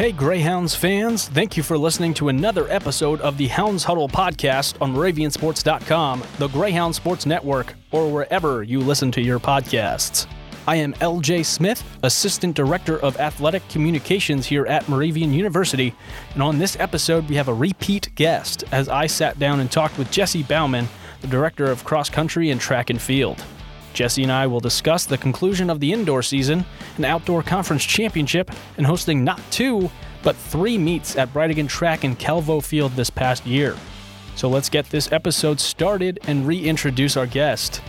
Hey, Greyhounds fans, thank you for listening to another episode of the Hounds Huddle podcast on MoravianSports.com, the Greyhound Sports Network, or wherever you listen to your podcasts. I am LJ Smith, Assistant Director of Athletic Communications here at Moravian University, and on this episode, we have a repeat guest as I sat down and talked with Jesse Bauman, the Director of Cross Country and Track and Field. Jesse and I will discuss the conclusion of the indoor season, an outdoor conference championship, and hosting not two, but three meets at Breidegam Track and Calvo Field this past year. So let's get this episode started and reintroduce our guest,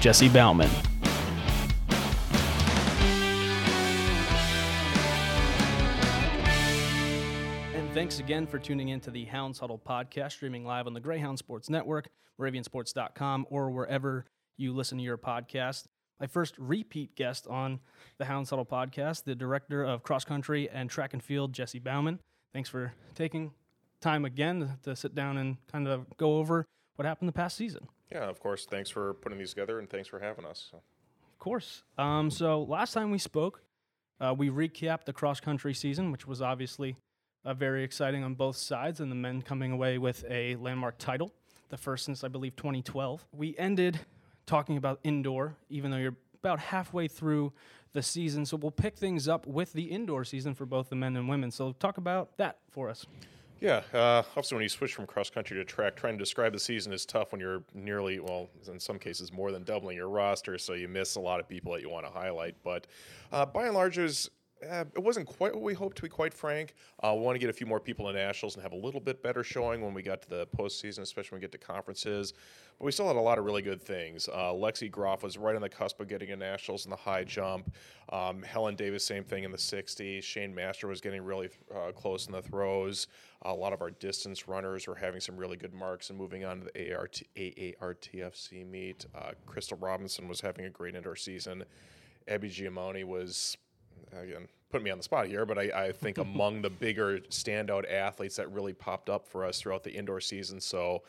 Jesse Bauman. And thanks again for tuning in to the Hounds Huddle podcast, streaming live on the Greyhound Sports Network, MoravianSports.com, or wherever you listen to your podcast. My first repeat guest on the Hounds Huddle podcast, the director of cross country and track and field, Jesse Bauman. Thanks for taking time again to sit down and kind of go over what happened the past season. Yeah, of course. Thanks for putting these together and thanks for having us. Of course. Um, so last time we spoke, uh, we recapped the cross country season, which was obviously uh, very exciting on both sides, and the men coming away with a landmark title, the first since I believe 2012. We ended talking about indoor, even though you're about halfway through the season. So we'll pick things up with the indoor season for both the men and women. So talk about that for us. Yeah, uh, obviously, when you switch from cross country to track, trying to describe the season is tough when you're nearly, well, in some cases, more than doubling your roster, so you miss a lot of people that you want to highlight. But uh, by and large, it was uh, it wasn't quite what we hoped, to be quite frank. Uh, we want to get a few more people in nationals and have a little bit better showing when we got to the postseason, especially when we get to conferences. But we still had a lot of really good things. Uh, Lexi Groff was right on the cusp of getting a nationals in the high jump. Um, Helen Davis, same thing in the 60s. Shane Mastro was getting really uh, close in the throws. a lot of our distance runners were having some really good marks and moving on to the AART, AARTFC meet. Uh, Crystal Robinson was having a great indoor season. Abby Giamoni was again, put me on the spot here, but I, I think among the bigger standout athletes that really popped up for us throughout the indoor season. So,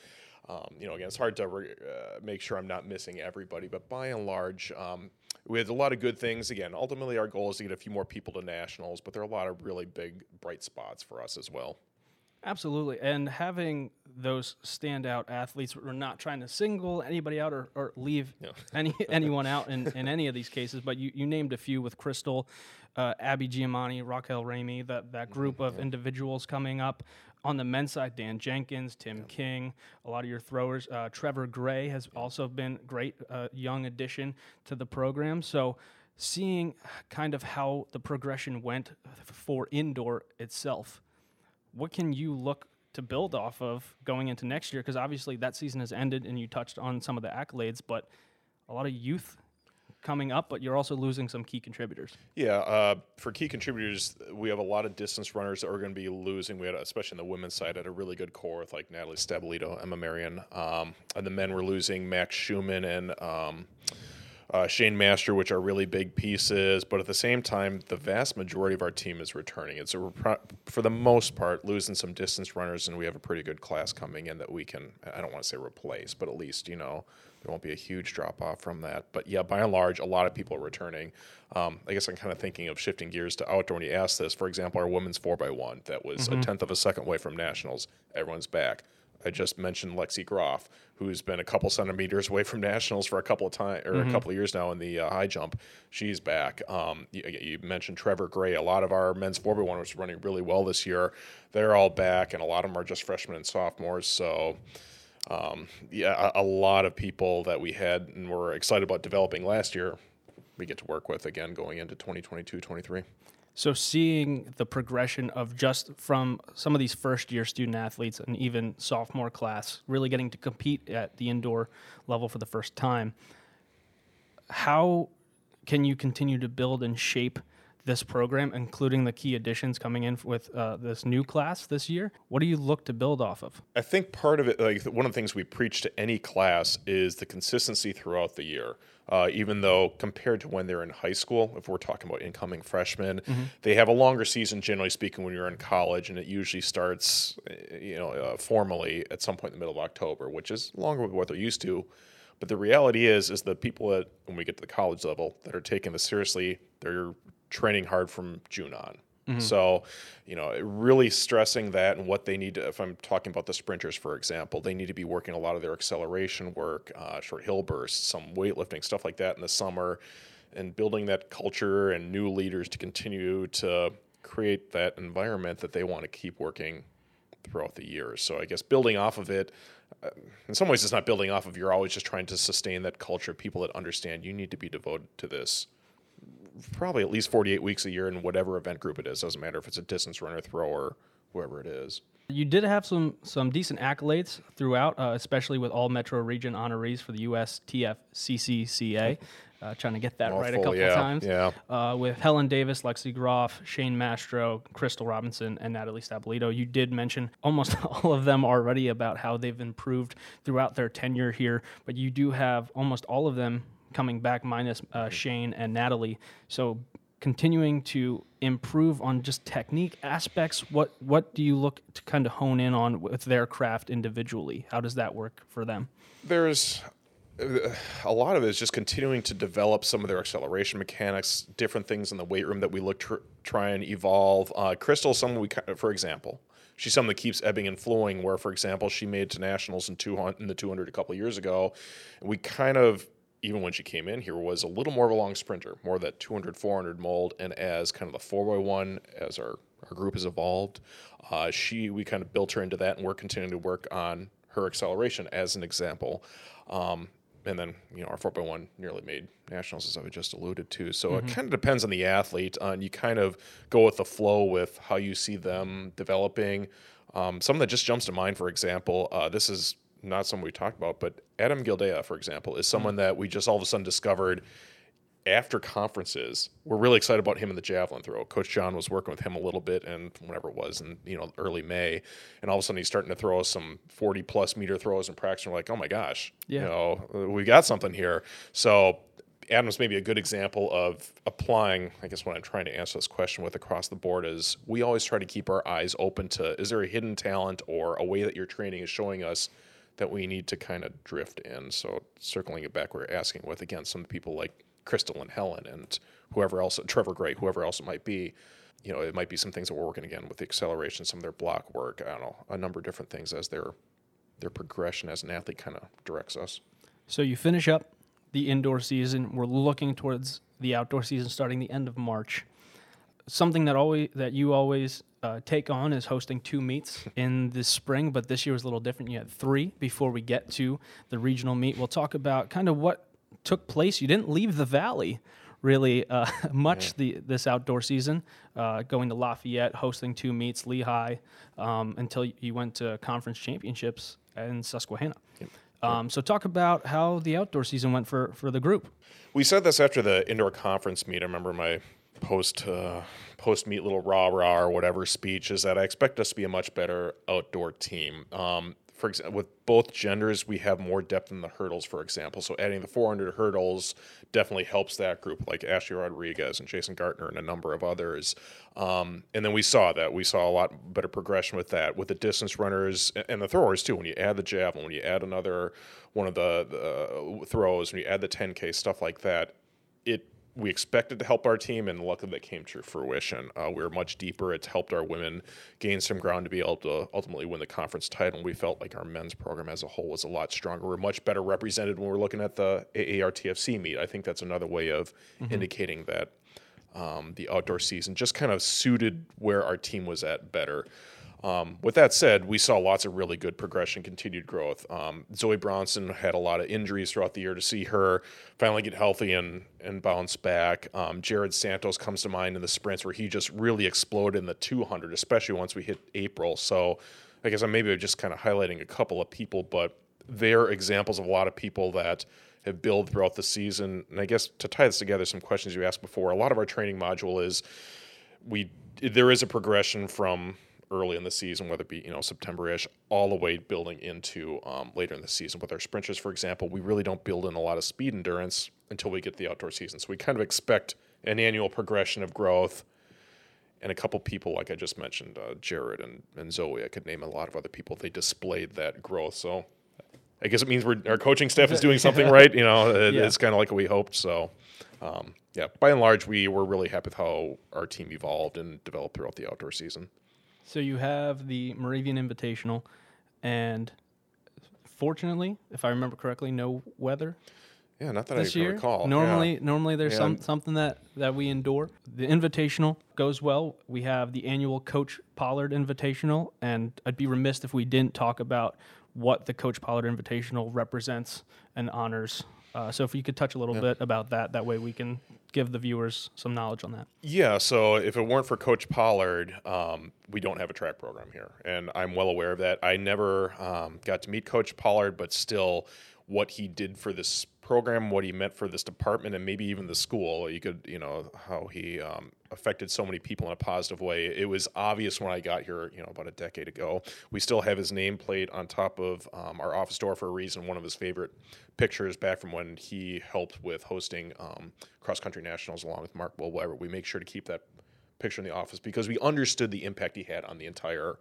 um, you know, again, it's hard to re- uh, make sure I'm not missing everybody, but by and large, um, we had a lot of good things. Again, ultimately, our goal is to get a few more people to nationals, but there are a lot of really big, bright spots for us as well. Absolutely. And having those standout athletes, we're not trying to single anybody out or, or leave no. any anyone out in, in any of these cases, but you, you named a few with Crystal, uh, Abby Giamani, Raquel Ramey, that, that group of yeah. individuals coming up. On the men's side, Dan Jenkins, Tim yeah. King, a lot of your throwers. Uh, Trevor Gray has also been great, uh, young addition to the program. So, seeing kind of how the progression went for indoor itself what can you look to build off of going into next year? Because obviously that season has ended, and you touched on some of the accolades, but a lot of youth coming up, but you're also losing some key contributors. Yeah, uh, for key contributors, we have a lot of distance runners that are going to be losing. We had, especially on the women's side, had a really good core with like Natalie Stabilito, Emma Marion, um, and the men were losing Max Schumann and. Um, uh, Shane Mastro, which are really big pieces, but at the same time, the vast majority of our team is returning. It's a, for the most part losing some distance runners, and we have a pretty good class coming in that we can. I don't want to say replace, but at least you know there won't be a huge drop off from that. But yeah, by and large, a lot of people are returning. Um, I guess I'm kind of thinking of shifting gears to outdoor. When you ask this, for example, our women's four x one that was mm-hmm. a tenth of a second away from nationals. Everyone's back. I just mentioned Lexi Groff, who's been a couple centimeters away from nationals for a couple of times or mm-hmm. a couple of years now in the uh, high jump. She's back. Um, you, you, mentioned Trevor Gray. A lot of our men's 4 one was running really well this year. They're all back, and a lot of them are just freshmen and sophomores. So. Um, yeah, a, a lot of people that we had and were excited about developing last year, we get to work with again going into 2022 23. So seeing the progression of just from some of these first year student athletes and even sophomore class really getting to compete at the indoor level for the first time, how can you continue to build and shape this program, including the key additions coming in with uh, this new class this year? What do you look to build off of? I think part of it, like one of the things we preach to any class, is the consistency throughout the year. Uh, even though compared to when they're in high school, if we're talking about incoming freshmen, mm-hmm. they have a longer season, generally speaking, when you're in college, and it usually starts, eh, you know, uh, formally at some point in the middle of October, which is longer than what they're used to. But the reality is, is the people that when we get to the college level that are taking this seriously, they're training hard from June on. Mm-hmm. So, you know, really stressing that and what they need to, if I'm talking about the sprinters, for example, they need to be working a lot of their acceleration work, uh, short hill bursts, some weightlifting, stuff like that in the summer, and building that culture and new leaders to continue to create that environment that they want to keep working throughout the years. So I guess building off of it, uh, in some ways, it's not building off of. You're always just trying to sustain that culture. of People that understand you need to be devoted to this probably at least 48 weeks a year in whatever event group it is. Doesn't matter if it's a distance runner, thrower, whoever it is. You did have some some decent accolades throughout, uh, especially with all Metro Region honorees for the USTF CCCA. Uh, trying to get that right a couple yeah, times. Yeah. Uh, with Helen Davis, Lexi Groff, Shane Mastro, Crystal Robinson, and Natalie Stabolito. You did mention almost all of them already about how they've improved throughout their tenure here, but you do have almost all of them coming back minus uh, Shane and Natalie. So continuing to improve on just technique aspects. What what do you look to kind of hone in on with their craft individually? How does that work for them? There's a lot of it is just continuing to develop some of their acceleration mechanics, different things in the weight room that we look to try and evolve. Uh, Crystal, someone we, for example, she's someone that keeps ebbing and flowing. Where, for example, she made to nationals in, 200, in the 200 a couple years ago. We kind of even when she came in here, was a little more of a long sprinter, more that 200, 400 mold. And as kind of the 4x1, as our, our group has evolved, uh, she we kind of built her into that, and we're continuing to work on her acceleration as an example. Um, and then you know our 4x1 nearly made nationals as i just alluded to so mm-hmm. it kind of depends on the athlete and you kind of go with the flow with how you see them developing um, something that just jumps to mind for example uh, this is not someone we talked about, but Adam Gildea, for example, is someone mm. that we just all of a sudden discovered after conferences. We're really excited about him in the javelin throw. Coach John was working with him a little bit, and whenever it was in you know early May, and all of a sudden he's starting to throw us some 40 plus meter throws in practice. And we're like, oh my gosh, yeah. you know, we got something here. So Adam's maybe a good example of applying. I guess what I'm trying to answer this question with across the board is we always try to keep our eyes open to is there a hidden talent or a way that your training is showing us that we need to kind of drift in. So circling it back, we're asking with again some people like Crystal and Helen and whoever else, Trevor Gray, whoever else it might be. You know, it might be some things that we're working again with the acceleration, some of their block work. I don't know, a number of different things as their their progression as an athlete kind of directs us. So you finish up the indoor season. We're looking towards the outdoor season starting the end of March. Something that always that you always uh, take on is hosting two meets in the spring, but this year was a little different. You had three before we get to the regional meet. We'll talk about kind of what took place. You didn't leave the valley really uh, much yeah. the this outdoor season, uh, going to Lafayette, hosting two meets, Lehigh, um, until you went to conference championships in Susquehanna. Yep. Um, so talk about how the outdoor season went for for the group. We said this after the indoor conference meet. I remember my post uh, post meet little rah rah or whatever speech is that I expect us to be a much better outdoor team. Um, for example, with both genders, we have more depth in the hurdles, for example. So adding the 400 hurdles definitely helps that group, like Ashley Rodriguez and Jason Gartner and a number of others. Um, and then we saw that we saw a lot better progression with that, with the distance runners and the throwers too. When you add the javelin, when you add another one of the, the throws, when you add the 10k stuff like that, it we expected to help our team, and luckily that came to fruition. Uh, we were much deeper. It's helped our women gain some ground to be able to ultimately win the conference title. And we felt like our men's program as a whole was a lot stronger. We're much better represented when we're looking at the AARTFC meet. I think that's another way of mm-hmm. indicating that um, the outdoor season just kind of suited where our team was at better. Um, with that said, we saw lots of really good progression, continued growth. Um, Zoe Bronson had a lot of injuries throughout the year. To see her finally get healthy and and bounce back, um, Jared Santos comes to mind in the sprints where he just really exploded in the 200, especially once we hit April. So, I guess I'm maybe just kind of highlighting a couple of people, but they're examples of a lot of people that have built throughout the season. And I guess to tie this together, some questions you asked before. A lot of our training module is we there is a progression from early in the season, whether it be you know September-ish, all the way building into um, later in the season. With our sprinters, for example, we really don't build in a lot of speed endurance until we get the outdoor season. So we kind of expect an annual progression of growth. And a couple people, like I just mentioned, uh, Jared and, and Zoe, I could name a lot of other people. They displayed that growth. So I guess it means we're, our coaching staff is doing something right. You know, it, yeah. it's kind of like we hoped. So um, yeah, by and large, we were really happy with how our team evolved and developed throughout the outdoor season. So you have the Moravian Invitational, and fortunately, if I remember correctly, no weather Yeah, not that this I can year. recall. Normally, Yeah. normally there's Yeah. some something that that we endure. The Invitational goes well. We have the annual Coach Pollard Invitational, and I'd be remiss if we didn't talk about what the Coach Pollard Invitational represents and honors. Uh, so if you could touch a little bit about that, that way we can give the viewers some knowledge on that. Yeah, so if it weren't for Coach Pollard, um, we don't have a track program here, and I'm well aware of that. I never um, got to meet Coach Pollard, but still, what he did for this program, what he meant for this department, and maybe even the school, you could, you know, how he um, affected so many people in a positive way. It was obvious when I got here, you know, about a decade ago. We still have his nameplate on top of um, our office door for a reason. One of his favorite pictures back from when he helped with hosting um, cross country nationals along with Mark Wilweber. We make sure to keep that picture in the office because we understood the impact he had on the entire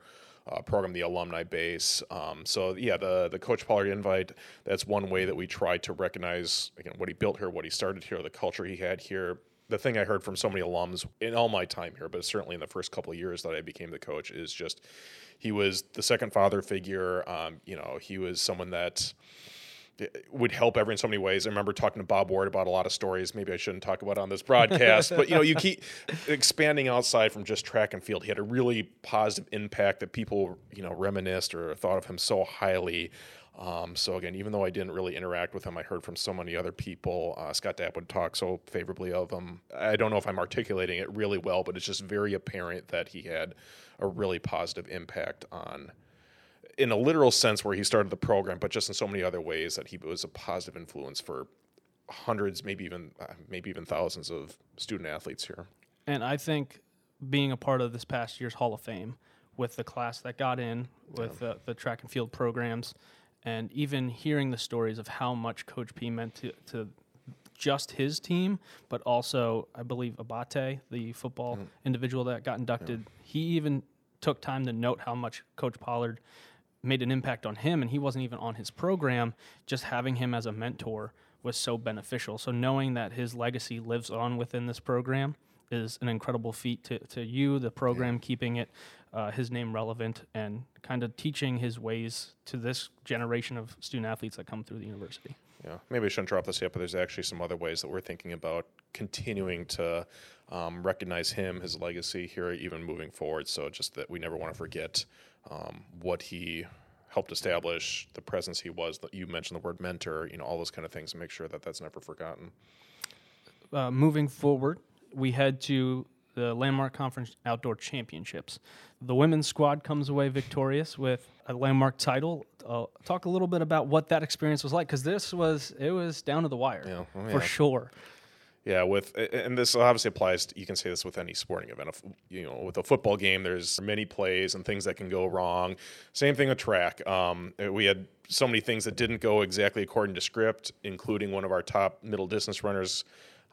uh, program, the alumni base. Um, so yeah, the the Coach Pollard invite. That's one way that we try to recognize again what he built here, what he started here, the culture he had here. The thing I heard from so many alums in all my time here, but certainly in the first couple of years that I became the coach, is just he was the second father figure. Um, you know, he was someone that would help everyone in so many ways. I remember talking to Bob Ward about a lot of stories. Maybe I shouldn't talk about on this broadcast, but you know, you keep expanding outside from just track and field. He had a really positive impact that people, you know, reminisced or thought of him so highly. Um, so again, even though I didn't really interact with him, I heard from so many other people. Uh, Scott Dapp would talk so favorably of him. I don't know if I'm articulating it really well, but it's just very apparent that he had a really positive impact on in a literal sense where he started the program, but just in so many other ways that he was a positive influence for hundreds, maybe even uh, maybe even thousands of student athletes here. And I think being a part of this past year's Hall of Fame with the class that got in with the, the track and field programs, and even hearing the stories of how much Coach P meant to, to just his team, but also, I believe, Abate, the football mm-hmm. individual that got inducted, he even took time to note how much Coach Pollard made an impact on him, and he wasn't even on his program. Just having him as a mentor was so beneficial. So knowing that his legacy lives on within this program is an incredible feat to, to you, the program, keeping it uh, his name relevant and kind of teaching his ways to this generation of student athletes that come through the university. Yeah, maybe I shouldn't drop this yet, but there's actually some other ways that we're thinking about continuing to um, recognize him, his legacy here, even moving forward. So just that we never want to forget um, what he helped establish, the presence he was. That you mentioned the word mentor, you know, all those kind of things, and make sure that that's never forgotten. uh, moving forward, we head to the Landmark Conference Outdoor Championships. The women's squad comes away victorious with a landmark title. Uh, talk a little bit about what that experience was like, because this was it was down to the wire Yeah, oh, for sure. Yeah, with and this obviously applies. To, you can say this with any sporting event. If, You know, with a football game, there's many plays and things that can go wrong. Same thing with track. Um, we had so many things that didn't go exactly according to script, including one of our top middle distance runners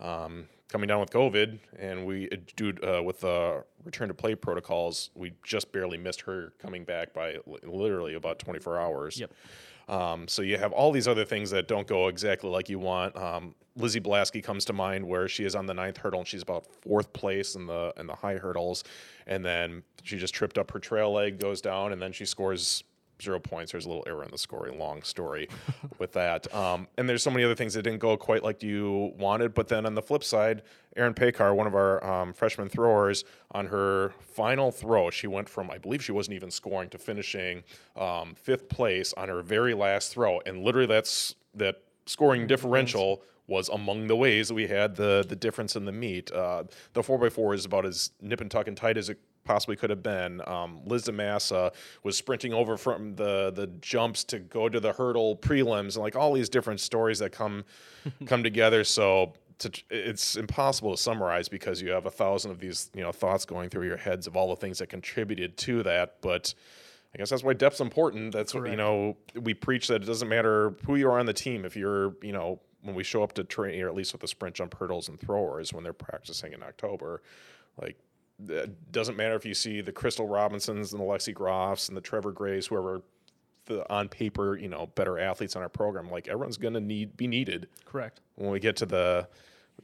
um, coming down with COVID, and we due uh, with the return to play protocols, we just barely missed her coming back by literally about 24 hours. Yep. Um, so you have all these other things that don't go exactly like you want. Um, Lizzie Blasky comes to mind, where she is on the ninth hurdle and she's about fourth place in the in the high hurdles, and then she just tripped up her trail leg, goes down, and then she scores zero points. There's a little error in the scoring. Long story with that. Um, and there's so many other things that didn't go quite like you wanted. But then on the flip side, Erin Pekar, one of our um, freshman throwers, on her final throw, she went from I believe she wasn't even scoring to finishing um, fifth place on her very last throw, and literally that's that scoring differential was among the ways that we had the the difference in the meet. Uh, the four x four is about as nip and tuck and tight as it possibly could have been. Um, Liz DeMassa was sprinting over from the the jumps to go to the hurdle prelims, and like all these different stories that come come together. So. To, it's impossible to summarize because you have a thousand of these, you know, thoughts going through your heads of all the things that contributed to that. But I guess that's why depth's important. That's what you know. We preach that it doesn't matter who you are on the team. If you're, you know, when we show up to train, or at least with the sprint jump hurdles and throwers when they're practicing in October, like it doesn't matter if you see the Crystal Robinsons and the Lexi Groffs and the Trevor Grays, whoever the on paper, you know, better athletes on our program. Like everyone's gonna need be needed Correct. when we get to the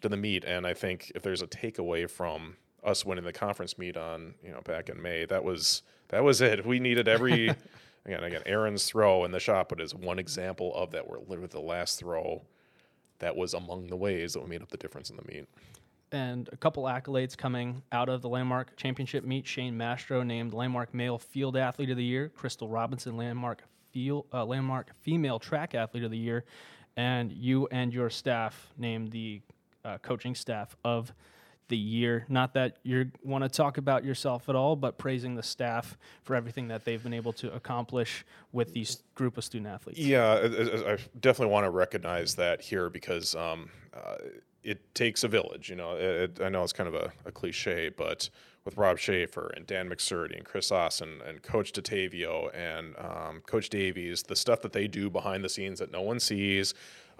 to the meet. And I think if there's a takeaway from us winning the conference meet on you know back in May, that was that was it. We needed every again again Erin's throw in the shot put is one example of that. We're literally the last throw that was among the ways that we made up the difference in the meet. And a couple accolades coming out of the Landmark Championship meet. Shane Mastro named Landmark Male Field Athlete of the Year. Crystal Robinson Landmark Field uh, Landmark Female Track Athlete of the Year, and you and your staff named the uh, coaching staff of the year. Not that you want to talk about yourself at all, but praising the staff for everything that they've been able to accomplish with these group of student athletes. Yeah, I definitely want to recognize that here because um, uh, it takes a village. You know, it, I know it's kind of a, a, cliche, but with Rob Schaefer and Dan McSurdy and Chris Austin and Coach DeTavio and um, Coach Davies, the stuff that they do behind the scenes that no one sees,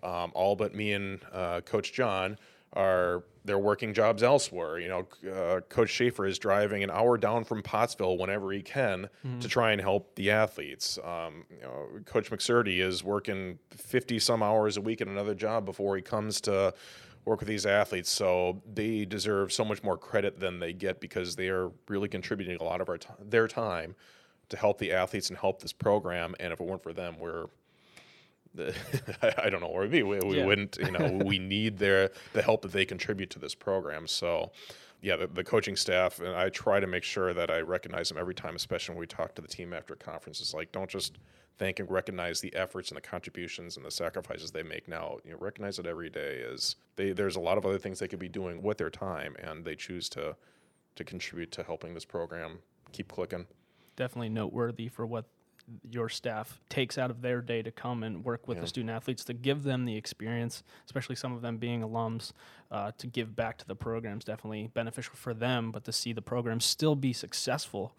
um, all but me and uh, Coach John are they're working jobs elsewhere. You know, uh, Coach Schaefer is driving an hour down from Pottsville whenever he can mm-hmm. to try and help the athletes. Um, you know, Coach McSurdy is working fifty some hours a week at another job before he comes to work with these athletes. So they deserve so much more credit than they get because they are really contributing a lot of our t- their time to help the athletes and help this program. And if it weren't for them, we're I don't know where we'd be. We, we yeah. wouldn't, you know, we need their the help that they contribute to this program. So, yeah, the, the, coaching staff and I try to make sure that I recognize them every time, especially when we talk to the team after conferences. Like, don't just thank and recognize the efforts and the contributions and the sacrifices they make now. You know, recognize it every day. Is they there's a lot of other things they could be doing with their time, and they choose to to contribute to helping this program keep clicking. Definitely noteworthy for what your staff takes out of their day to come and work with yeah. the student athletes to give them the experience, especially some of them being alums, uh, to give back to the programs. Definitely beneficial for them, but to see the program still be successful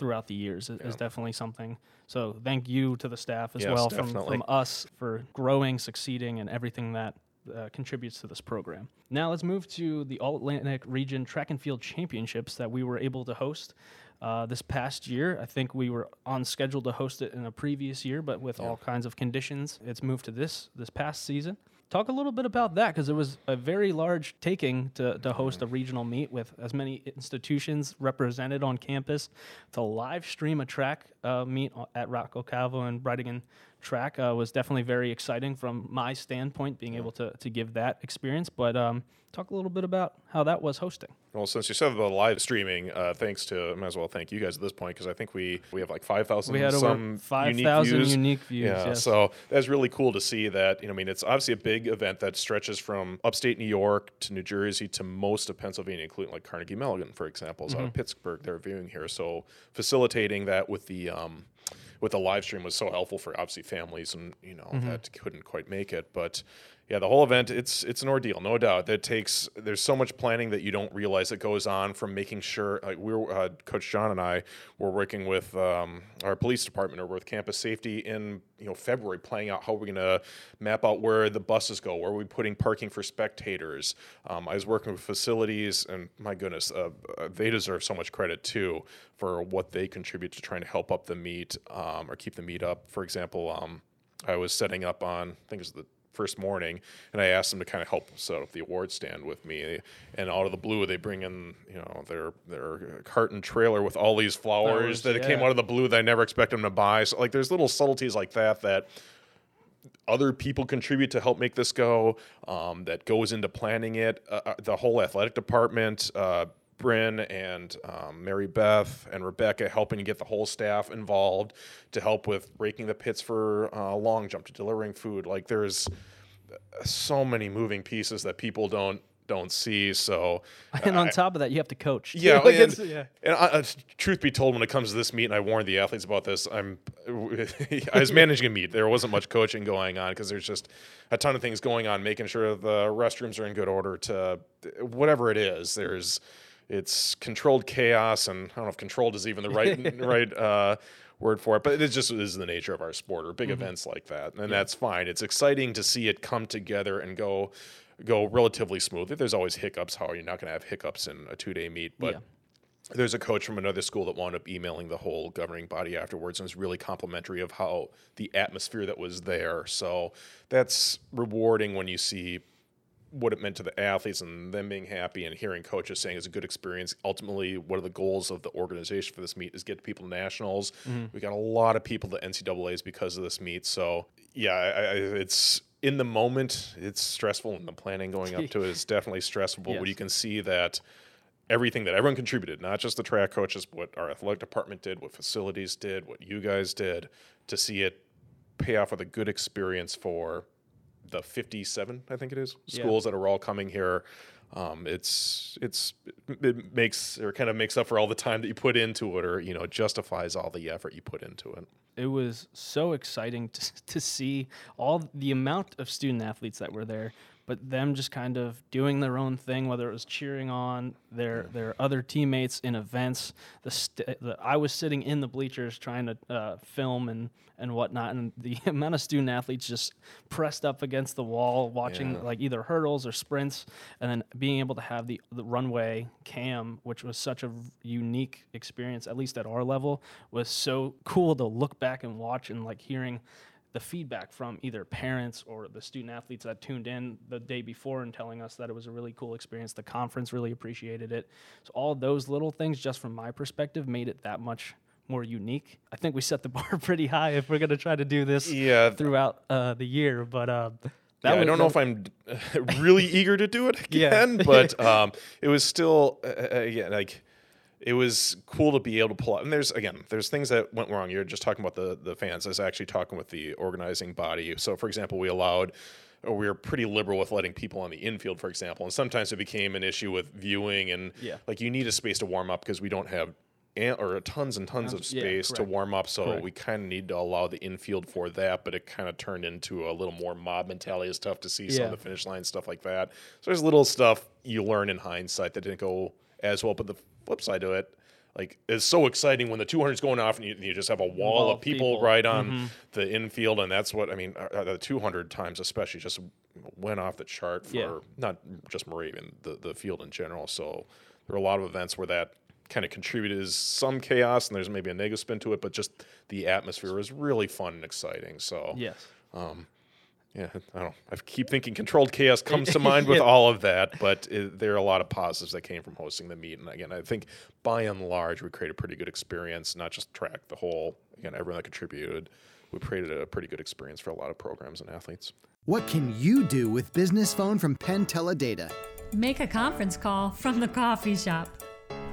throughout the years is, yeah. is definitely something. So thank you to the staff as yes, well from, from us for growing, succeeding, and everything that uh, contributes to this program. Now let's move to the All Atlantic Region Track and Field Championships that we were able to host uh, this past year. I think we were on schedule to host it in a previous year, but with yeah. all kinds of conditions, it's moved to this this past season. Talk a little bit about that because it was a very large taking to, to host a regional meet with as many institutions represented on campus. To live stream a track uh, meet at Rocco Calvo and Breidegam track uh, was definitely very exciting from my standpoint, being able to, to give that experience. But um, talk a little bit about how that was hosting. Well, since you said the live streaming, uh, thanks to, I might as well thank you guys at this point because I think we, we have like 5,000 we had some 5,000 unique, unique views. Yeah, yes. so that's really cool to see that. You know, I mean, it's obviously a big event that stretches from upstate New York to New Jersey to most of Pennsylvania, including like Carnegie Mellon, for example, is mm-hmm. out of mm-hmm. Pittsburgh. They're viewing here. So facilitating that with the, um, with the live stream was so helpful for obviously families and you know mm-hmm. that couldn't quite make it but yeah, the whole event it's it's an ordeal, no doubt. That takes there's so much planning that you don't realize that goes on from making sure. Like we are uh, Coach John and I were working with um, our police department or with campus safety in you know February, planning out how we're going to map out where the buses go, where we're putting parking for spectators. Um, I was working with facilities, and my goodness, uh, uh, they deserve so much credit too for what they contribute to trying to help up the meet um, or keep the meet up. For example, um, I was setting up on I think it was the first morning, and I asked them to kind of help set up the award stand with me. And out of the blue, they bring in you know their their cart and trailer with all these flowers, flowers that yeah. came out of the blue that I never expected them to buy. So like, there's little subtleties like that that other people contribute to help make this go. Um, that goes into planning it. Uh, uh the whole athletic department. Uh, Bryn and um, Mary Beth and Rebecca helping to get the whole staff involved to help with raking the pits for uh, long jump to delivering food. Like there's so many moving pieces that people don't don't see. So, and on I, top of that, you have to coach. Yeah, like and, yeah. and I, uh, truth be told, when it comes to this meet, and I warned the athletes about this, I'm I was managing a meet. There wasn't much coaching going on because there's just a ton of things going on, making sure the restrooms are in good order to whatever it is. There's it's controlled chaos, and I don't know if controlled is even the right right uh, word for it, but it just is the nature of our sport or big mm-hmm. events like that, and yeah. that's fine. It's exciting to see it come together and go go relatively smoothly. There's always hiccups. How are you not going to have hiccups in a two day meet? But yeah. there's a coach from another school that wound up emailing the whole governing body afterwards and was really complimentary of how the atmosphere that was there. So that's rewarding when you see what it meant to the athletes and them being happy and hearing coaches saying it's a good experience. Ultimately, what are the goals of the organization for this meet is get people to nationals. Mm-hmm. We got a lot of people to NCAA's because of this meet. So yeah, I, I, it's in the moment, it's stressful, and the planning going up to it is definitely stressful. Yes. But you can see that everything that everyone contributed, not just the track coaches, but what our athletic department did, what facilities did, what you guys did, to see it pay off with a good experience for the 57, I think it is, schools yeah. that are all coming here. Um, it's it's it makes or kind of makes up for all the time that you put into it, or you know, justifies all the effort you put into it. It was so exciting to, to see all the amount of student athletes that were there but them just kind of doing their own thing, whether it was cheering on their their other teammates in events. The, st- the I was sitting in the bleachers trying to uh, film and and whatnot, and the amount of student athletes just pressed up against the wall, watching yeah. like either hurdles or sprints, and then being able to have the the runway cam, which was such a unique experience, at least at our level, was so cool to look back and watch and like hearing the feedback from either parents or the student athletes that tuned in the day before and telling us that it was a really cool experience. The conference really appreciated it. So all those little things, just from my perspective, made it that much more unique. I think we set the bar pretty high if we're going to try to do this yeah. throughout uh, the year. But uh, yeah, I don't know if I'm really eager to do it again, yeah. but um, it was still uh, uh again like it was cool to be able to pull out. And there's again, there's things that went wrong. You're just talking about the the fans. I was actually talking with the organizing body. So, for example, we allowed. Or we were pretty liberal with letting people on the infield, for example, and sometimes it became an issue with viewing and yeah. like you need a space to warm up because we don't have or tons and tons of space yeah, to warm up. So correct. we kind of need to allow the infield for that, but it kind of turned into a little more mob mentality. It's tough to see yeah. some of the finish line stuff like that. So there's little stuff you learn in hindsight that didn't go as well. But the flip side to it, like it's so exciting when the 200 is going off and you, you just have a wall, of people, people, right on mm-hmm. the infield and that's what i mean uh, uh the 200 times especially just went off the chart for yeah. not just moravian the, the field in general so there are a lot of events where that kind of contributed some chaos and there's maybe a negative spin to it but just the atmosphere was really fun and exciting so yes um, yeah, I don't. I keep thinking controlled chaos comes to mind with all of that, but it, there are a lot of positives that came from hosting the meet. And again, I think by and large, we created a pretty good experience. Not just track the whole. Again, everyone that contributed, we created a pretty good experience for a lot of programs and athletes. What can you do with Business Phone from PenTeleData? Make a conference call from the coffee shop,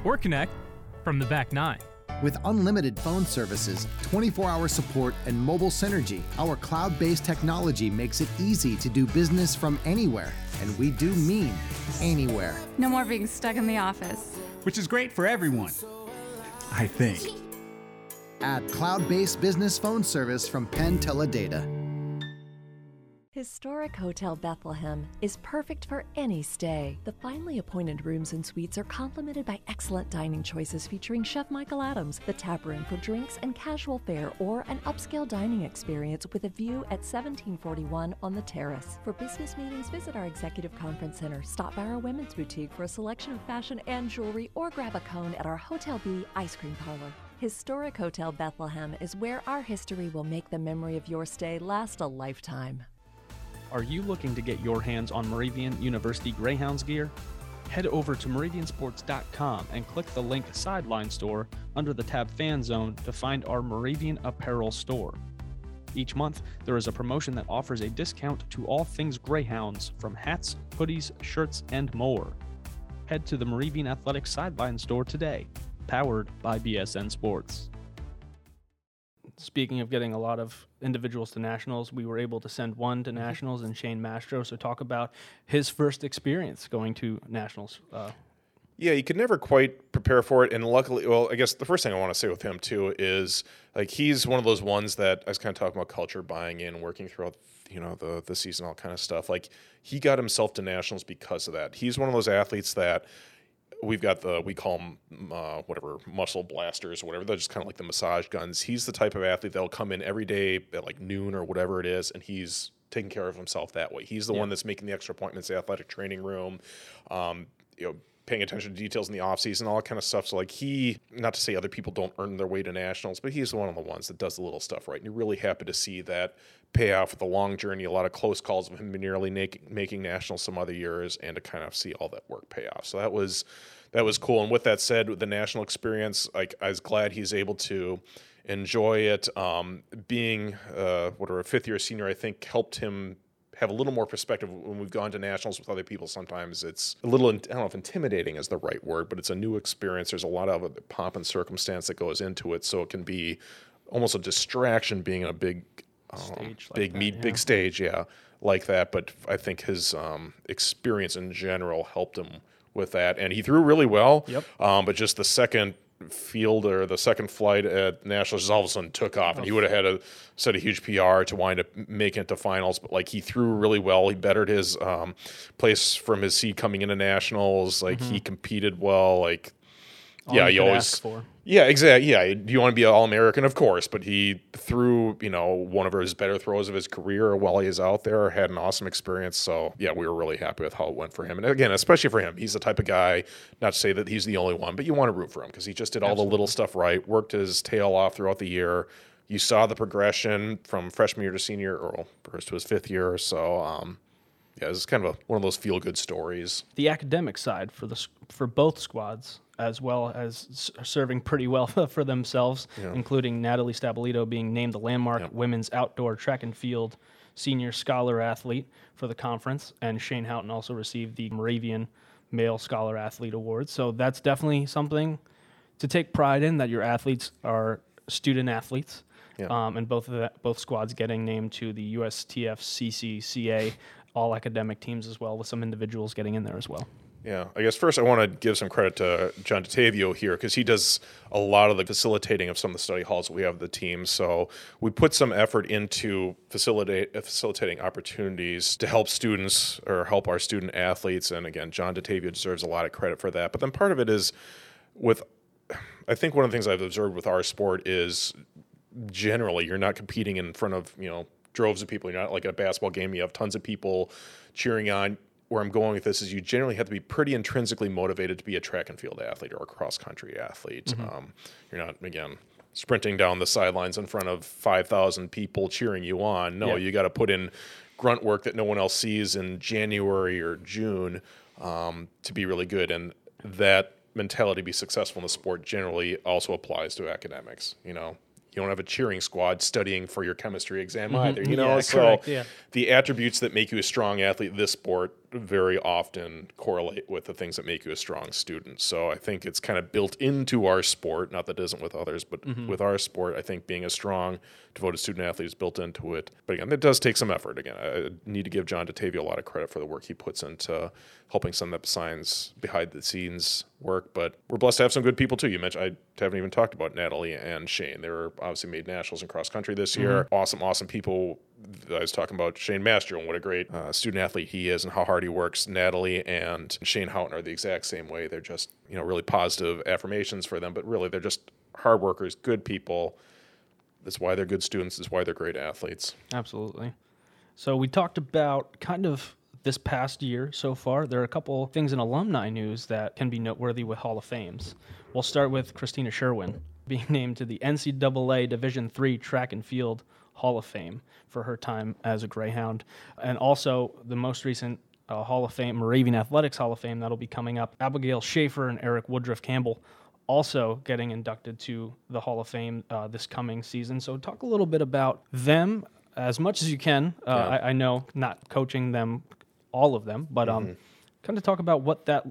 or connect from the back nine. With unlimited phone services, 24 hour support, and mobile synergy, our cloud based technology makes it easy to do business from anywhere. And we do mean anywhere. No more being stuck in the office. Which is great for everyone. I think. Add cloud based business phone service from PenTeleData. Historic Hotel Bethlehem is perfect for any stay. The finely appointed rooms and suites are complemented by excellent dining choices featuring Chef Michael Adams, the tap room for drinks and casual fare, or an upscale dining experience with a view at 1741 on the terrace. For business meetings, visit our executive conference center, stop by our women's boutique for a selection of fashion and jewelry, or grab a cone at our Hotel B ice cream parlor. Historic Hotel Bethlehem is where our history will make the memory of your stay last a lifetime. Are you looking to get your hands on Moravian University Greyhounds gear? Head over to moraviansports.com and click the link Sideline Store under the tab Fan Zone to find our Moravian apparel store. Each month, there is a promotion that offers a discount to all things Greyhounds, from hats, hoodies, shirts, and more. Head to the Moravian Athletic Sideline Store today, powered by BSN Sports speaking of getting a lot of individuals to nationals, we were able to send one to mm-hmm. nationals and Shane Mastro. So talk about his first experience going to nationals. Uh, yeah, you could never quite prepare for it, and luckily, well, I guess the first thing I want to say with him too is like he's one of those ones that I was kind of talking about culture, buying in, working throughout you know the the season, all kind of stuff. Like he got himself to nationals because of that. He's one of those athletes that we've got the we call them uh, whatever muscle blasters or whatever. They're just kind of like the massage guns. He's the type of athlete that'll come in every day at like noon or whatever it is, and he's taking care of himself that way. He's the yeah. one that's making the extra appointments, the athletic training room, um, you know, paying attention to details in the offseason, all that kind of stuff. So like he, not to say other people don't earn their way to nationals, but he's one of the ones that does the little stuff right. And you're really happy to see that pay off with the long journey, a lot of close calls of him nearly make, making nationals some other years, and to kind of see all that work pay off. So that was that was cool. And with that said, with the national experience, like I was glad he's able to enjoy it. Um, being uh, whatever a fifth year senior, I think helped him have a little more perspective when we've gone to nationals with other people. Sometimes it's a little, I don't know if intimidating is the right word, but it's a new experience. There's a lot of pomp and circumstance that goes into it, so it can be almost a distraction being in a big, um, Stage like big that, meet, yeah. big stage, yeah, like that. But I think his um, experience in general helped him with that, and he threw really well. Yep. Um, but just the second field or the second flight at nationals just all of a sudden took off, and he would have had a set a huge PR to wind up making it to finals. But like he threw really well. He bettered his um, place from his seed coming into nationals. Like he competed well. Like All yeah, you you always yeah, exactly. Yeah, you want to be an All American? Of course, but he threw, you know, one of his better throws of his career while he was out there. Had an awesome experience. So yeah, we were really happy with how it went for him. And again, especially for him, he's the type of guy. Not to say that he's the only one, but you want to root for him because he just did all the little stuff right, worked his tail off throughout the year. You saw the progression from freshman year to senior, or first to his fifth year. So um, yeah, it's kind of a, one of those feel good stories. the academic side for the for both squads, as well as s- serving pretty well for themselves, including Natalie Stabolito being named the landmark women's outdoor track and field senior scholar athlete for the conference, and Shane Houghton also received the Moravian Male Scholar Athlete Award. So that's definitely something to take pride in that your athletes are student athletes. Um, and both of the, both squads getting named to the USTF CCCA all academic teams as well, with some individuals getting in there as well. Yeah, I guess first I want to give some credit to John DeTavio here because he does a lot of the facilitating of some of the study halls that we have the team. So we put some effort into facilitate facilitating opportunities to help students or help our student athletes. And again, John DeTavio deserves a lot of credit for that. But then part of it is with, I think one of the things I've observed with our sport is generally you're not competing in front of you know droves of people. You're not like a basketball game. You have tons of people cheering on. Where I'm going with this is you generally have to be pretty intrinsically motivated to be a track and field athlete or a cross country athlete. Um, you're not again sprinting down the sidelines in front of 5,000 people cheering you on. No, Yeah. you got to put in grunt work that no one else sees in January or June um, to be really good. And that mentality to be successful in the sport generally also applies to academics. You know, you don't have a cheering squad studying for your chemistry exam either. You know, Mm-hmm. Yeah, so yeah. the attributes that make you a strong athlete this sport very often correlate with the things that make you a strong student. So I think it's kind of built into our sport, not that it isn't with others, but Mm-hmm. with our sport, I think being a strong, devoted student athlete is built into it. But again, it does take some effort. Again, I need to give John DeTavio a lot of credit for the work he puts into helping some of the science behind the scenes work. But we're blessed to have some good people too. You mentioned I haven't even talked about Natalie and Shane. They were obviously made nationals in cross country this year. Mm-hmm. Awesome, awesome people. I was talking about Shane Mastro and what a great uh, student athlete he is and how hard he works. Natalie and Shane Houghton are the exact same way. They're just you know really positive affirmations for them, but really they're just hard workers, good people. That's why they're good students. That's why they're great athletes. Absolutely. So we talked about kind of this past year so far. There are a couple things in alumni news that can be noteworthy with Hall of Fames. We'll start with Christina Scherwin being named to the NCAA Division III Track and Field Hall of Fame for her time as a Greyhound, and also the most recent uh, Hall of Fame, Moravian Athletics Hall of Fame, that'll be coming up. Abigail Schaefer and Eric Woodruff Campbell also getting inducted to the Hall of Fame uh, this coming season. So, talk a little bit about them as much as you can. Uh, I, I know not coaching them, all of them, but um, kind of talk about what that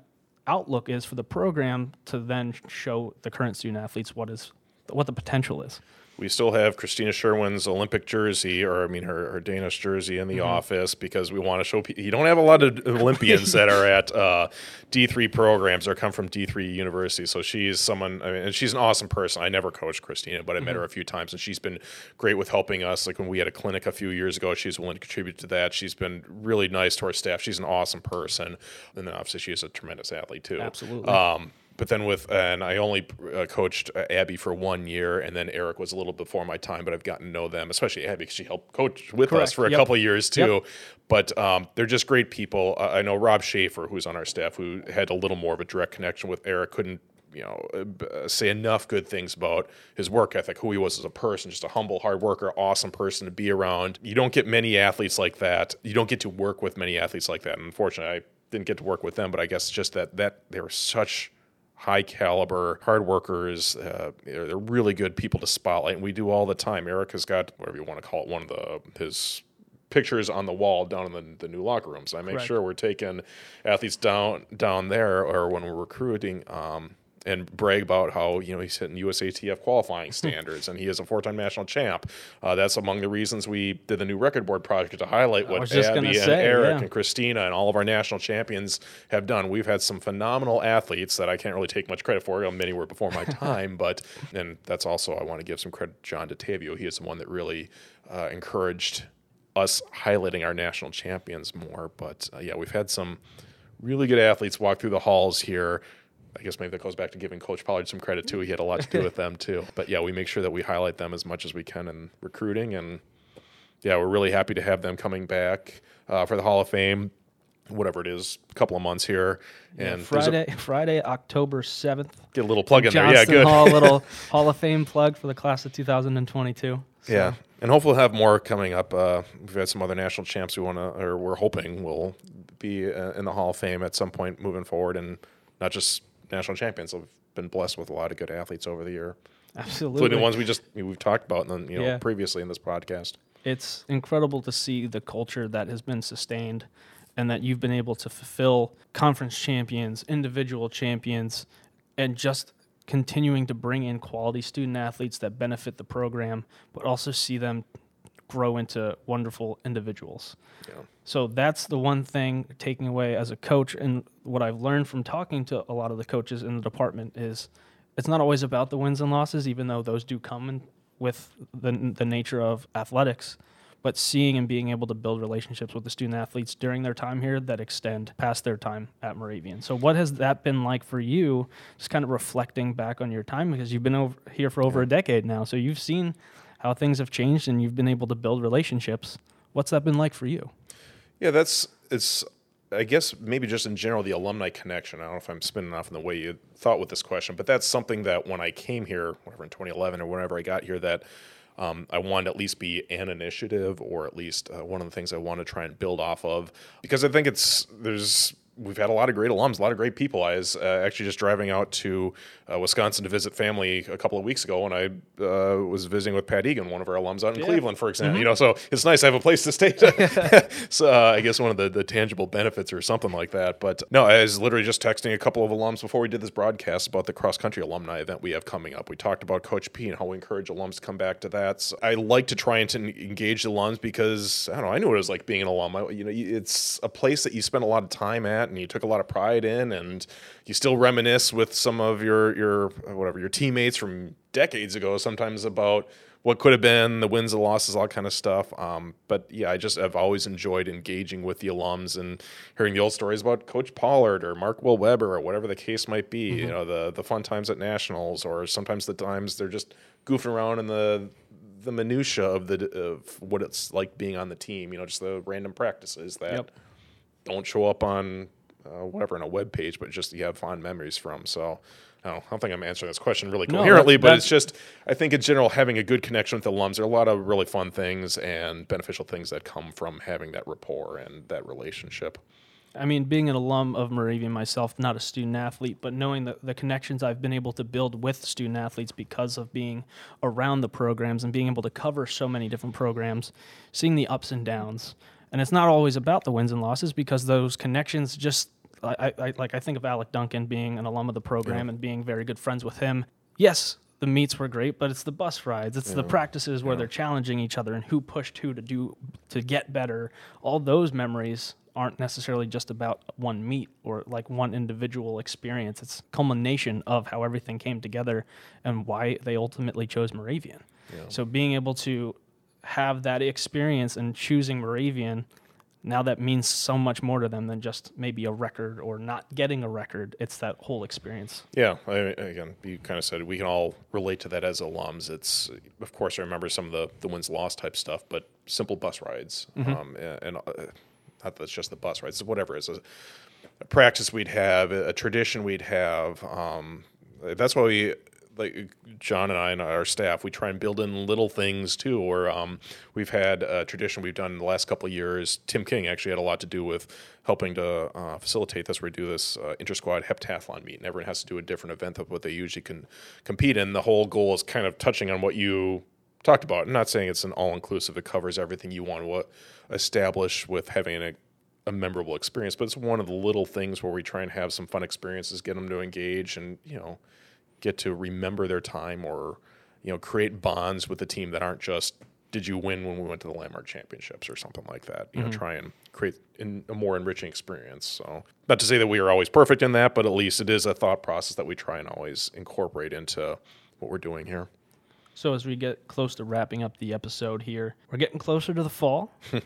outlook is for the program to then show the current student athletes what is what the potential is. We still have Christina Scherwin's Olympic jersey, or I mean her, her Danish jersey in the office because we want to show people. You don't have a lot of Olympians that are at uh, D3 programs or come from D3 universities. So she's someone, I mean, and she's an awesome person. I never coached Christina, but I met her a few times and she's been great with helping us. Like when we had a clinic a few years ago, she's willing to contribute to that. She's been really nice to our staff. She's an awesome person. And then obviously she's a tremendous athlete too. Absolutely. Um, but then with and I only uh, coached uh, Abby for one year, and then Eric was a little before my time, but I've gotten to know them, especially Abby because she helped coach with Correct. us for a Yep. couple of years too. Yep. But um, they're just great people. Uh, I know Rob Schaefer, who's on our staff, who had a little more of a direct connection with Eric, couldn't you know uh, uh, say enough good things about his work ethic, who he was as a person, just a humble, hard worker, awesome person to be around. You don't get many athletes like that. You don't get to work with many athletes like that. And unfortunately, I didn't get to work with them, but I guess just that that they were such high caliber hard workers uh, they're, really good people to spotlight and we do all the time eric has got whatever you want to call it one of the his pictures on the wall down in the, the new locker rooms i make Correct. sure we're taking athletes down down there or when we're recruiting um, and brag about how you know he's hitting USATF qualifying standards, and he is a four-time national champ. Uh, that's among the reasons we did the new record board project to highlight what Abby and say, Eric yeah. and Christina and all of our national champions have done. We've had some phenomenal athletes that I can't really take much credit for. Many were before my time, but and that's also I want to give some credit to John DeTavio. He is the one that really uh, encouraged us highlighting our national champions more. But uh, yeah, we've had some really good athletes walk through the halls here. I guess maybe that goes back to giving Coach Pollard some credit too. He had a lot to do with them too. But yeah, we make sure that we highlight them as much as we can in recruiting, and yeah, we're really happy to have them coming back uh, for the Hall of Fame, whatever it is, a couple of months here. And there's a- Friday, Friday, October seventh. get a little plug in there. Yeah, good. Hall, little Hall of Fame plug for the class of 2022. So, Yeah, and hopefully we'll have more coming up. Uh, we've had some other national champs we want to, or we're hoping will be uh, in the Hall of Fame at some point moving forward, and not just national champions. We've been blessed with a lot of good athletes over the year, absolutely. including the ones we just we've talked about, and then you know Yeah. previously in this podcast. it's incredible to see the culture that has been sustained and that you've been able to fulfill conference champions, individual champions, and just continuing to bring in quality student athletes that benefit the program, but also see them grow into wonderful individuals. Yeah. So that's the one thing taking away as a coach and what I've learned from talking to a lot of the coaches in the department is it's not always about the wins and losses even though those do come in with the the nature of athletics but seeing and being able to build relationships with the student athletes during their time here that extend past their time at Moravian. So what has that been like for you just kind of reflecting back on your time because you've been over here for over a decade now so you've seen how things have changed and you've been able to build relationships. What's that been like for you? Yeah, that's it's. I guess maybe just in general the alumni connection. I don't know if I'm spinning off in the way you thought with this question, but that's something that when I came here, whatever in 2011 or whenever I got here, that um, I wanted to at least be an initiative or at least uh, one of the things I want to try and build off of because I think it's there's we've had a lot of great alums, a lot of great people. I was uh, actually just driving out to uh, Wisconsin to visit family a couple of weeks ago, and I uh, was visiting with Pat Egan, one of our alums out in Cleveland, for example. You know, so it's nice to have a place to stay. so uh, I guess one of the, the tangible benefits or something like that. But no, I was literally just texting a couple of alums before we did this broadcast about the cross country alumni event we have coming up. We talked about Coach P and how we encourage alums to come back to that. So I like to try and to engage the alums because I don't know, I knew what it was like being an alum. I, you know, it's a place that you spend a lot of time at and you took a lot of pride in, and you still reminisce with some of your your whatever your teammates from decades ago. Sometimes about what could have been, the wins and losses, all kind of stuff. Um, but yeah, I just have always enjoyed engaging with the alums and hearing the old stories about Coach Pollard or Mark Will Weber or whatever the case might be. You know, the the fun times at nationals, or sometimes the times they're just goofing around in the the minutia of the of what it's like being on the team. You know, just the random practices that Yep. don't show up on uh, whatever in a web page, but just you have fond memories from. So. I don't, I don't think I'm answering this question really No, coherently, that's- but it's just I think in general having a good connection with the alums. There are a lot of really fun things and beneficial things that come from having that rapport and that relationship. I mean, being an alum of Moravian myself, not a student athlete, but knowing the, the connections I've been able to build with student athletes because of being around the programs and being able to cover so many different programs, seeing the ups and downs. And it's not always about the wins and losses because those connections just, I, I, like, I think of Alec Duncan being an alum of the program and being very good friends with him. Yes, the meets were great, but it's the bus rides, it's the practices where they're challenging each other and who pushed who to do to get better. All those memories aren't necessarily just about one meet or like one individual experience. It's culmination of how everything came together and why they ultimately chose Moravian. So being able to have that experience and choosing Moravian now that means so much more to them than just maybe a record or not getting a record. It's that whole experience. Yeah, I, again, you kind of said we can all relate to that as alums. It's of course I remember some of the the wins loss type stuff, but simple bus rides, mm-hmm. um, and, and uh, not that it's just the bus rides, whatever it is. A, a practice we'd have, a tradition we'd have. Um, that's why we like John and I and our staff, we try and build in little things too. Or um, we've had a tradition we've done in the last couple of years. Tim King actually had a lot to do with helping to uh, facilitate this. We do this uh, inter squad heptathlon meet, and everyone has to do a different event of what they usually can compete in. The whole goal is kind of touching on what you talked about. I'm not saying it's an all inclusive; it covers everything you want to establish with having a a memorable experience, but it's one of the little things where we try and have some fun experiences, get them to engage, and you know, get to remember their time or you know create bonds with the team that aren't just did you win when we went to the landmark championships? or something like that. You mm-hmm. know try and create in a more enriching experience. So not to say that we are always perfect in that but at least it is a thought process that we try and always incorporate into what we're doing here. So as we get close to wrapping up the episode here we're getting closer to the fall.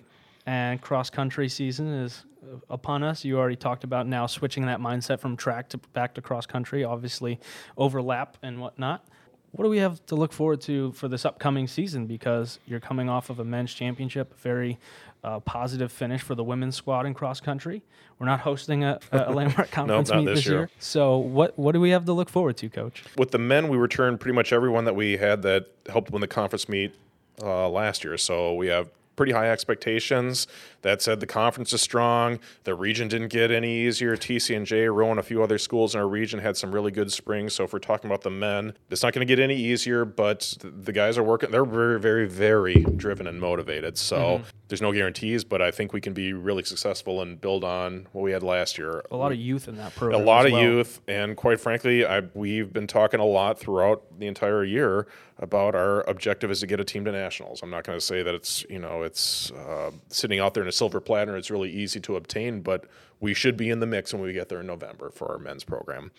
And cross country season is upon us. You already talked about now switching that mindset from track to back to cross country, obviously overlap and whatnot. What do we have to look forward to for this upcoming season? Because you're coming off of a men's championship, very uh, positive finish for the women's squad in cross country. We're not hosting a, a landmark conference meet this, this year. year. So what what do we have to look forward to, Coach? With the men, we returned pretty much everyone that we had that helped win the conference meet uh, last year. So we have pretty high expectations. That said, the conference is strong. The region didn't get any easier. TC and TCNJ, Rowan, a few other schools in our region had some really good springs. So if we're talking about the men, it's not going to get any easier. But the guys are working. They're very, very, very driven and motivated. So mm-hmm. there's no guarantees, but I think we can be really successful and build on what we had last year. A lot of youth in that program. A lot of well. youth, and quite frankly, I, we've been talking a lot throughout the entire year about our objective is to get a team to nationals. I'm not going to say that it's you know it's uh, sitting out there in a silver platter. It's really easy to obtain, but we should be in the mix when we get there in November for our men's program.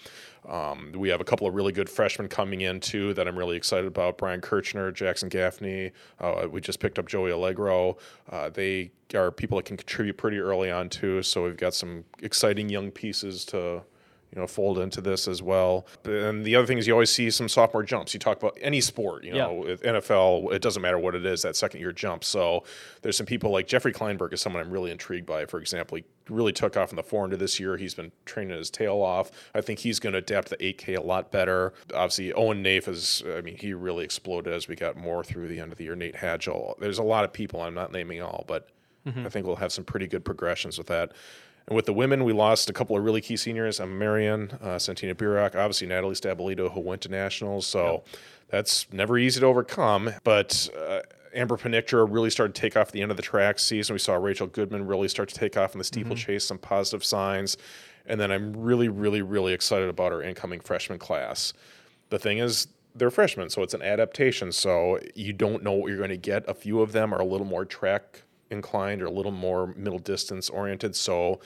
Um, we have a couple of really good freshmen coming in too that I'm really excited about. Brian Kirchner, Jackson Gaffney. Uh, we just picked up Joey Allegro. Uh, they are people that can contribute pretty early on too. So we've got some exciting young pieces to you know, fold into this as well. And the other thing is you always see some sophomore jumps. You talk about any sport, you know, yeah. NFL, it doesn't matter what it is, that second year jump. So there's some people like Jeffrey Kleinberg is someone I'm really intrigued by. For example, he really took off in the 400 this year. He's been training his tail off. I think he's going to adapt the 8K a lot better. Obviously, Owen Nafe is, I mean, he really exploded as we got more through the end of the year. Nate Hadgel. There's a lot of people, I'm not naming all, but mm-hmm. I think we'll have some pretty good progressions with that. And with the women, we lost a couple of really key seniors. I'm Marion, uh, Santina Burak, obviously Natalie Stabilito, who went to nationals. So yep. that's never easy to overcome. But uh, Amber Panictra really started to take off at the end of the track season. We saw Rachel Goodman really start to take off in the steeplechase, mm-hmm. some positive signs. And then I'm really, really, really excited about our incoming freshman class. The thing is, they're freshmen, so it's an adaptation. So you don't know what you're going to get. A few of them are a little more track inclined or a little more middle distance oriented. So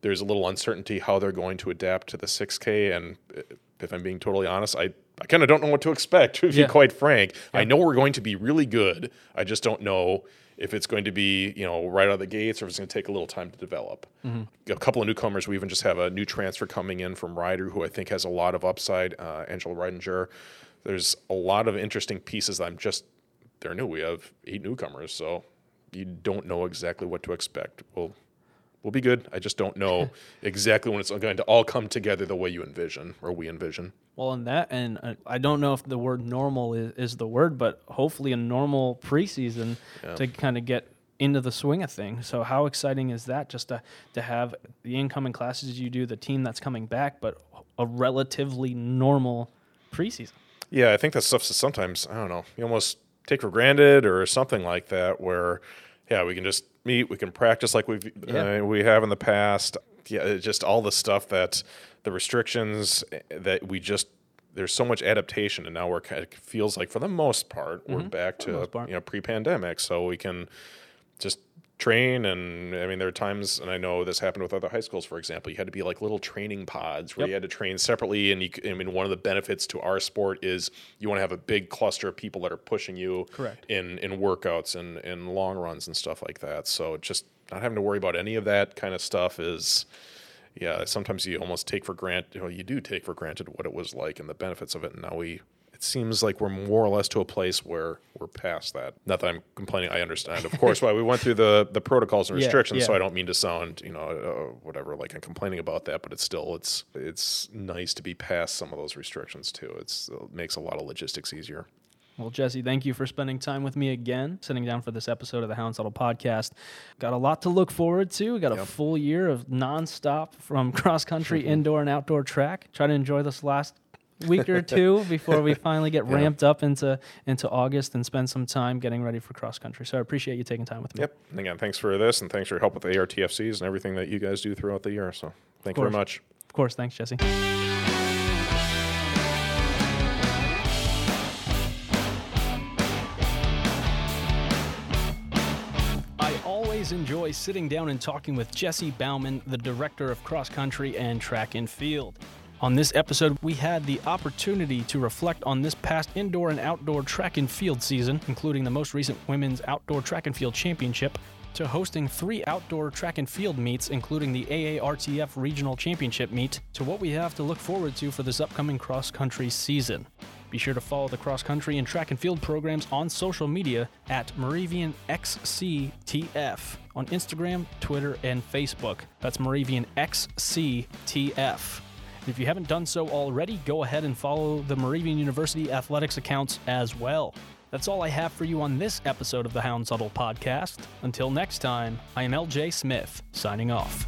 there's a little uncertainty how they're going to adapt to the 6K. And if I'm being totally honest, I, I kind of don't know what to expect, to be quite frank. Yeah. I know we're going to be really good. I just don't know if it's going to be, you know, right out of the gates or if it's going to take a little time to develop. Mm-hmm. A couple of newcomers. We even just have a new transfer coming in from Rider who I think has a lot of upside, uh, Angela Reidinger. There's a lot of interesting pieces that I'm just, they're new. We have eight newcomers. So you don't know exactly what to expect. We'll we'll be good. I just don't know exactly when it's going to all come together the way you envision or we envision. Well, in that, and uh, I don't know if the word normal is, is the word, but hopefully a normal preseason yeah. to kind of get into the swing of things. So how exciting is that just to, to have the incoming classes you do, the team that's coming back, but a relatively normal preseason? Yeah, I think that stuff sometimes, I don't know, you almost take for granted or something like that where yeah we can just meet we can practice like we've yeah. uh, we have in the past yeah just all the stuff that the restrictions eh, that we just there's so much adaptation and now we're kind of feels like for the most part mm-hmm. we're back to you know pre-pandemic so we can just train and i mean there are times and i know this happened with other high schools for example you had to be like little training pods where Yep. you had to train separately and you i mean one of the benefits to our sport is you want to have a big cluster of people that are pushing you Correct. in in workouts and and long runs and stuff like that so just not having to worry about any of that kind of stuff is yeah sometimes you almost take for granted you, know, you do take for granted what it was like and the benefits of it and now we it seems like we're more or less to a place where we're past that. Not that I'm complaining. I understand, of course, why we went through the the protocols and Yeah, restrictions. So. I don't mean to sound, you know, uh, whatever, like I'm complaining about that. But it's still, it's it's nice to be past some of those restrictions too. It's it makes a lot of logistics easier. Well, Jesse, thank you for spending time with me again, sitting down for this episode of the Hound Huddle podcast. Got a lot to look forward to. We got a full year of nonstop from cross country, indoor, and outdoor track. Try to enjoy this last week or two before we finally get ramped up into into August and spend some time getting ready for cross country. So I appreciate you taking time with me. Yep. And again, thanks for this, and thanks for your help with the ARTFCs and everything that you guys do throughout the year. So thank you very much. Of course, thanks, Jesse. I always enjoy sitting down and talking with Jesse Bauman, the director of cross country and track and field. On this episode, we had the opportunity to reflect on this past indoor and outdoor track and field season, including the most recent Women's Outdoor Track and Field Championship, to hosting three outdoor track and field meets, including the AARTF Regional Championship meet, to what we have to look forward to for this upcoming cross country season. Be sure to follow the cross country and track and field programs on social media at Moravian XCTF on Instagram, Twitter, and Facebook. That's Moravian XCTF. And if you haven't done so already, go ahead and follow the Moravian University athletics accounts as well. That's all I have for you on this episode of the Hounds Huddle podcast. Until next time, I am LJ Smith, signing off.